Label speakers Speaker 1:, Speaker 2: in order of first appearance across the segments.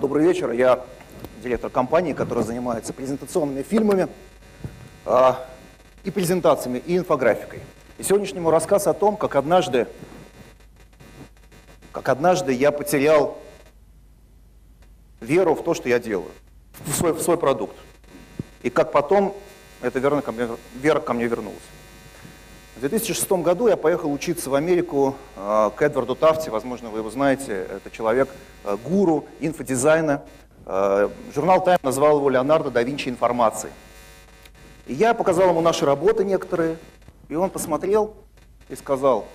Speaker 1: Добрый вечер. Я директор компании, которая занимается презентационными фильмами э, и презентациями, и инфографикой. И сегодняшний рассказ о том, как однажды, как однажды я потерял веру в то, что я делаю, в свой, в свой продукт. И как потом эта вера ко мне, вера ко мне вернулась. В 2006 году я поехал учиться в Америку э, к Эдварду Тафти, возможно, вы его знаете, это человек, э, гуру инфодизайна. Э, журнал Time назвал его Леонардо да Винчи информацией. И я показал ему наши работы некоторые, и он посмотрел и сказал,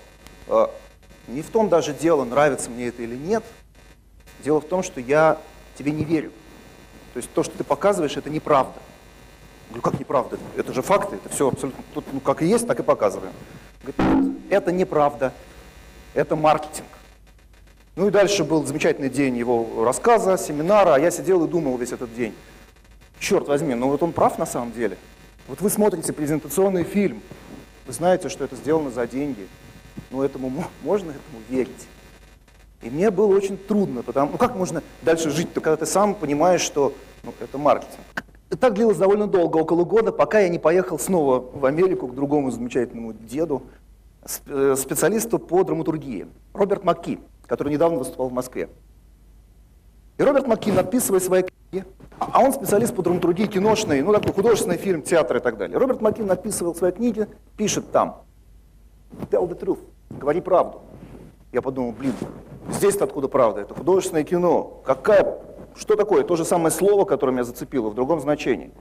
Speaker 1: не в том даже дело, нравится мне это или нет, дело в том, что я тебе не верю. То есть то, что ты показываешь, это неправда. Говорю, как неправда? Это же факты, это все абсолютно, тут ну, как и есть, так и показываем. Говорит, нет, это неправда, это маркетинг. Ну и дальше был замечательный день его рассказа, семинара, а я сидел и думал весь этот день. Черт возьми, ну вот он прав на самом деле. Вот вы смотрите презентационный фильм, вы знаете, что это сделано за деньги. Ну этому можно этому верить. И мне было очень трудно, потому ну как можно дальше жить, когда ты сам понимаешь, что ну, это маркетинг. Так длилось довольно долго, около года, пока я не поехал снова в Америку к другому замечательному деду, э, специалисту по драматургии, Роберт Макки, который недавно выступал в Москве. И Роберт Макки, написывает свои книги, а он специалист по драматургии киношной, ну такой художественный фильм, театр и так далее. Роберт Макки написывал свои книги, пишет там, tell the truth, говори правду. Я подумал, блин, здесь-то откуда правда? Это художественное кино. Какая что такое? То же самое слово, которое меня зацепило, в другом значении.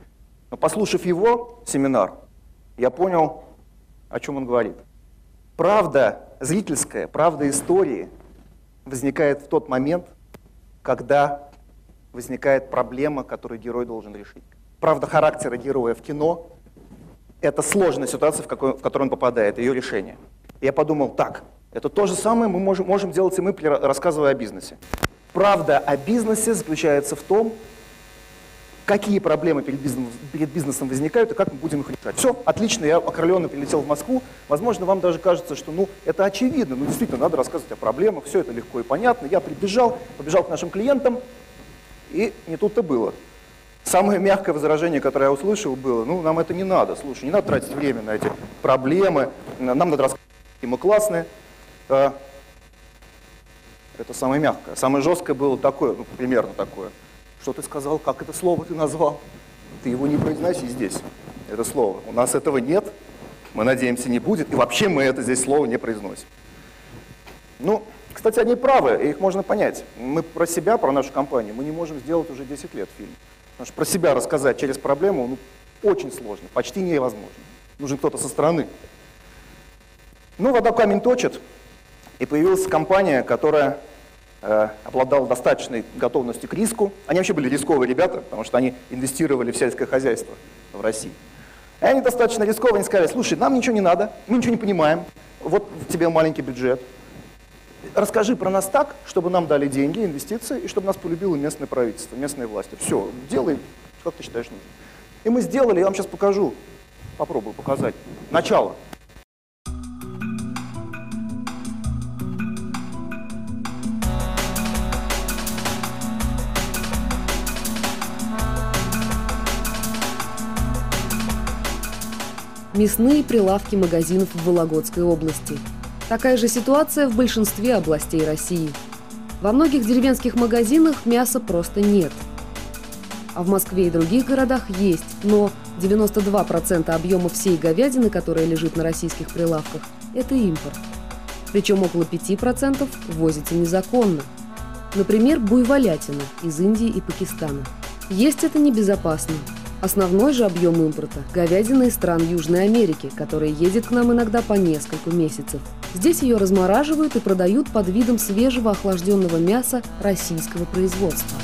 Speaker 1: Но послушав его семинар, я понял, о чем он говорит. Правда зрительская, правда истории возникает в тот момент, когда возникает проблема, которую герой должен решить. Правда характера героя в кино – это сложная ситуация, в, какой, в которую он попадает, ее решение. Я подумал, так, это то же самое мы можем, можем делать и мы, рассказывая о бизнесе. Правда о бизнесе заключается в том, какие проблемы перед бизнесом, перед бизнесом возникают и как мы будем их решать. Все, отлично, я окрыленно прилетел в Москву. Возможно, вам даже кажется, что ну, это очевидно, ну действительно, надо рассказывать о проблемах, все это легко и понятно. Я прибежал, побежал к нашим клиентам, и не тут-то было. Самое мягкое возражение, которое я услышал, было, ну, нам это не надо, слушай, не надо тратить время на эти проблемы, нам надо рассказывать, какие мы классные. Это самое мягкое. Самое жесткое было такое, ну, примерно такое. Что ты сказал, как это слово ты назвал? Ты его не произноси здесь, это слово. У нас этого нет, мы надеемся, не будет, и вообще мы это здесь слово не произносим. Ну, кстати, они правы, и их можно понять. Мы про себя, про нашу компанию, мы не можем сделать уже 10 лет фильм. Потому что про себя рассказать через проблему ну, очень сложно, почти невозможно. Нужен кто-то со стороны. Ну, вода камень точит, и появилась компания, которая э, обладала достаточной готовностью к риску. Они вообще были рисковые ребята, потому что они инвестировали в сельское хозяйство в России. И они достаточно рисковые, они сказали, слушай, нам ничего не надо, мы ничего не понимаем, вот тебе маленький бюджет. Расскажи про нас так, чтобы нам дали деньги, инвестиции, и чтобы нас полюбило местное правительство, местные власти. Все, делай, как ты считаешь нужно. И мы сделали, я вам сейчас покажу, попробую показать. Начало.
Speaker 2: Мясные прилавки магазинов в Вологодской области. Такая же ситуация в большинстве областей России. Во многих деревенских магазинах мяса просто нет. А в Москве и других городах есть, но 92% объема всей говядины, которая лежит на российских прилавках, это импорт. Причем около 5% ввозится незаконно. Например, буйволятина из Индии и Пакистана. Есть это небезопасно, Основной же объем импорта – говядина из стран Южной Америки, которая едет к нам иногда по несколько месяцев. Здесь ее размораживают и продают под видом свежего охлажденного мяса российского производства.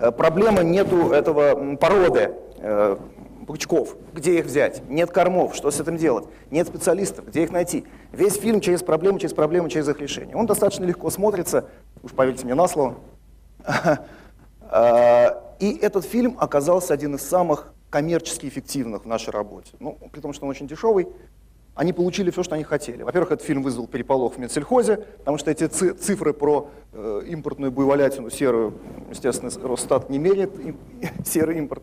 Speaker 1: Э, проблема нету этого породы э, бычков, где их взять? Нет кормов, что с этим делать? Нет специалистов, где их найти? Весь фильм через проблемы, через проблемы, через их решение. Он достаточно легко смотрится, уж поверьте мне на слово. А, и этот фильм оказался один из самых коммерчески эффективных в нашей работе. Ну, при том, что он очень дешевый, они получили все, что они хотели. Во-первых, этот фильм вызвал переполох в медсельхозе, потому что эти цифры про э, импортную буйволятину серую, естественно, Росстат не меряет серый импорт.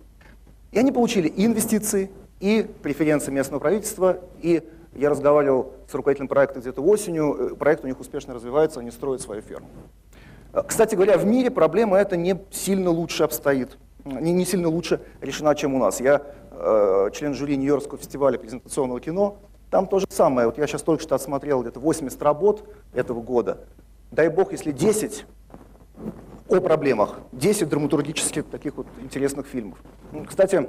Speaker 1: И они получили и инвестиции, и преференции местного правительства, и я разговаривал с руководителем проекта где-то осенью, э, проект у них успешно развивается, они строят свою ферму. Э, кстати говоря, в мире проблема эта не сильно лучше обстоит, не, не сильно лучше решена, чем у нас. Я э, член жюри Нью-Йоркского фестиваля презентационного кино, там то же самое. Вот я сейчас только что осмотрел где-то 80 работ этого года. Дай бог, если 10 о проблемах, 10 драматургических таких вот интересных фильмов. Ну, кстати,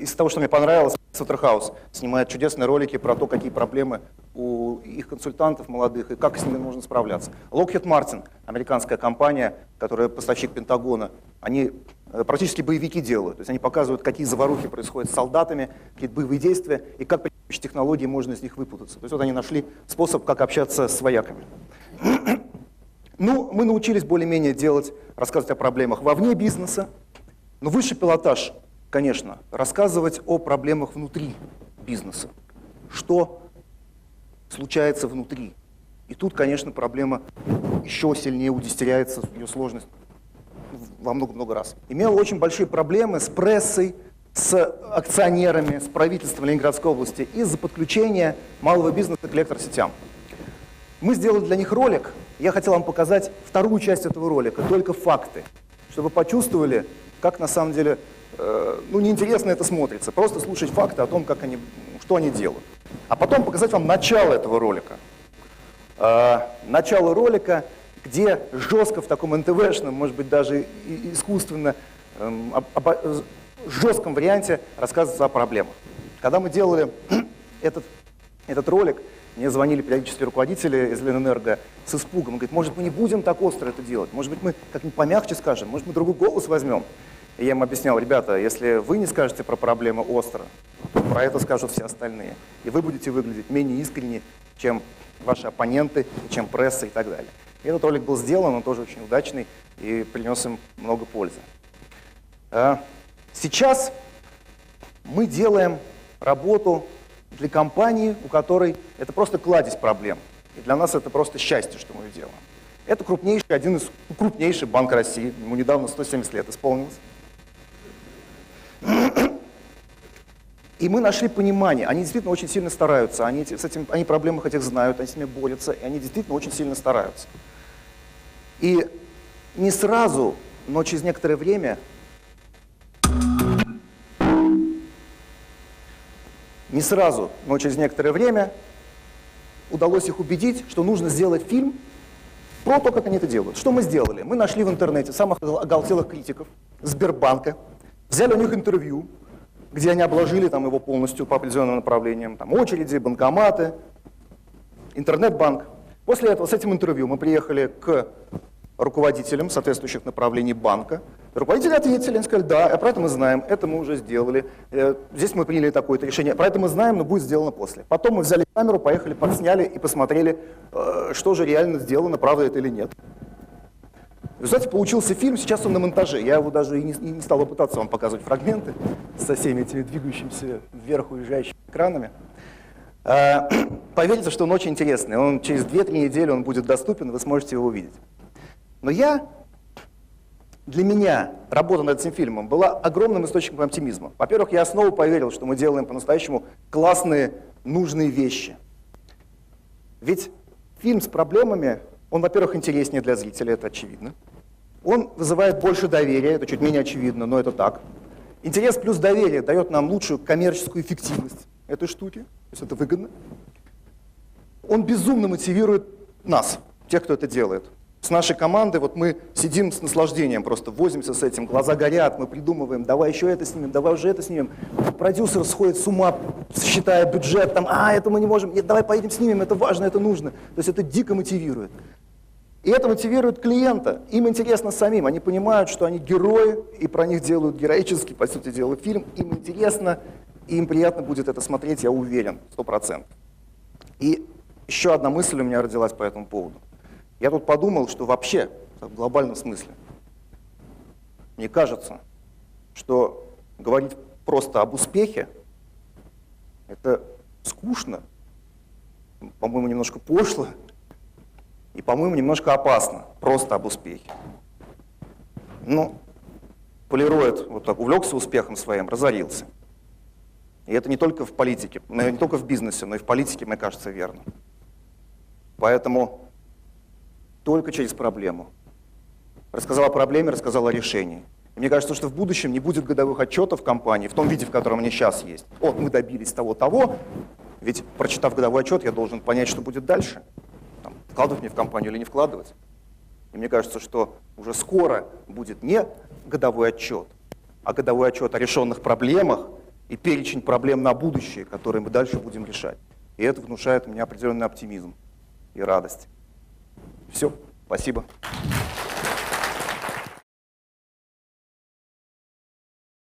Speaker 1: из того, что мне понравилось, Саттерхаус снимает чудесные ролики про то, какие проблемы у их консультантов молодых и как с ними можно справляться. Lockheed Martin, американская компания, которая поставщик Пентагона, они э, практически боевики делают. То есть они показывают, какие заварухи происходят с солдатами, какие боевые действия, и как при помощи технологий можно из них выпутаться. То есть вот они нашли способ, как общаться с вояками. Ну, мы научились более-менее делать, рассказывать о проблемах вовне бизнеса, но высший пилотаж – конечно, рассказывать о проблемах внутри бизнеса. Что случается внутри. И тут, конечно, проблема еще сильнее удестеряется, ее сложность во много-много раз. Имел очень большие проблемы с прессой, с акционерами, с правительством Ленинградской области из-за подключения малого бизнеса к электросетям. Мы сделали для них ролик. Я хотел вам показать вторую часть этого ролика, только факты, чтобы почувствовали, как на самом деле Э, ну, неинтересно это смотрится. Просто слушать факты о том, как они, что они делают. А потом показать вам начало этого ролика. Э, начало ролика, где жестко в таком НТВшном, может быть, даже искусственно, эм, жестком варианте рассказывается о проблемах. Когда мы делали этот, этот ролик, мне звонили периодически руководители из Ленэнерго с испугом. Он говорит, может, мы не будем так остро это делать, может быть, мы как-нибудь помягче скажем, может, мы другой голос возьмем. И я им объяснял, ребята, если вы не скажете про проблемы остро, то про это скажут все остальные. И вы будете выглядеть менее искренне, чем ваши оппоненты, чем пресса и так далее. И этот ролик был сделан, он тоже очень удачный и принес им много пользы. А, сейчас мы делаем работу для компании, у которой это просто кладезь проблем. И для нас это просто счастье, что мы ее делаем. Это крупнейший, один из крупнейших банк России. Ему недавно 170 лет исполнилось. И мы нашли понимание. Они действительно очень сильно стараются. Они, с этим, они проблемы этих знают, они с ними борются. И они действительно очень сильно стараются. И не сразу, но через некоторое время не сразу, но через некоторое время удалось их убедить, что нужно сделать фильм про то, как они это делают. Что мы сделали? Мы нашли в интернете самых оголтелых критиков Сбербанка, Взяли у них интервью, где они обложили там, его полностью по определенным направлениям, там очереди, банкоматы, интернет-банк. После этого с этим интервью мы приехали к руководителям соответствующих направлений банка. Руководители ответили, они сказали, да, про это мы знаем, это мы уже сделали, э, здесь мы приняли такое-то решение, про это мы знаем, но будет сделано после. Потом мы взяли камеру, поехали, подсняли и посмотрели, э, что же реально сделано, правда это или нет. В результате получился фильм, сейчас он на монтаже. Я его даже и не, не стал пытаться вам показывать фрагменты со всеми этими двигающимися вверх уезжающими экранами. А, поверьте, что он очень интересный. Он через 2-3 недели он будет доступен, вы сможете его увидеть. Но я, для меня работа над этим фильмом была огромным источником оптимизма. Во-первых, я снова поверил, что мы делаем по-настоящему классные, нужные вещи. Ведь фильм с проблемами он, во-первых, интереснее для зрителя, это очевидно. Он вызывает больше доверия, это чуть менее очевидно, но это так. Интерес плюс доверие дает нам лучшую коммерческую эффективность этой штуки, то есть это выгодно. Он безумно мотивирует нас, тех, кто это делает. С нашей командой вот мы сидим с наслаждением, просто возимся с этим, глаза горят, мы придумываем, давай еще это снимем, давай уже это снимем. Продюсер сходит с ума, считая бюджет, там, а, это мы не можем, нет, давай поедем снимем, это важно, это нужно. То есть это дико мотивирует. И это мотивирует клиента. Им интересно самим. Они понимают, что они герои, и про них делают героический, по сути дела, фильм. Им интересно, и им приятно будет это смотреть, я уверен, сто процентов. И еще одна мысль у меня родилась по этому поводу. Я тут подумал, что вообще, в глобальном смысле, мне кажется, что говорить просто об успехе, это скучно по-моему, немножко пошло и, по-моему, немножко опасно. Просто об успехе. Ну, полирует, вот так увлекся успехом своим, разорился. И это не только в политике, не только в бизнесе, но и в политике, мне кажется, верно. Поэтому только через проблему. Рассказал о проблеме, рассказал о решении. И мне кажется, что в будущем не будет годовых отчетов компании в том виде, в котором они сейчас есть. Вот мы добились того-того, ведь прочитав годовой отчет, я должен понять, что будет дальше. Там, вкладывать мне в компанию или не вкладывать. И мне кажется, что уже скоро будет не годовой отчет, а годовой отчет о решенных проблемах и перечень проблем на будущее, которые мы дальше будем решать. И это внушает меня определенный оптимизм и радость. Все, спасибо.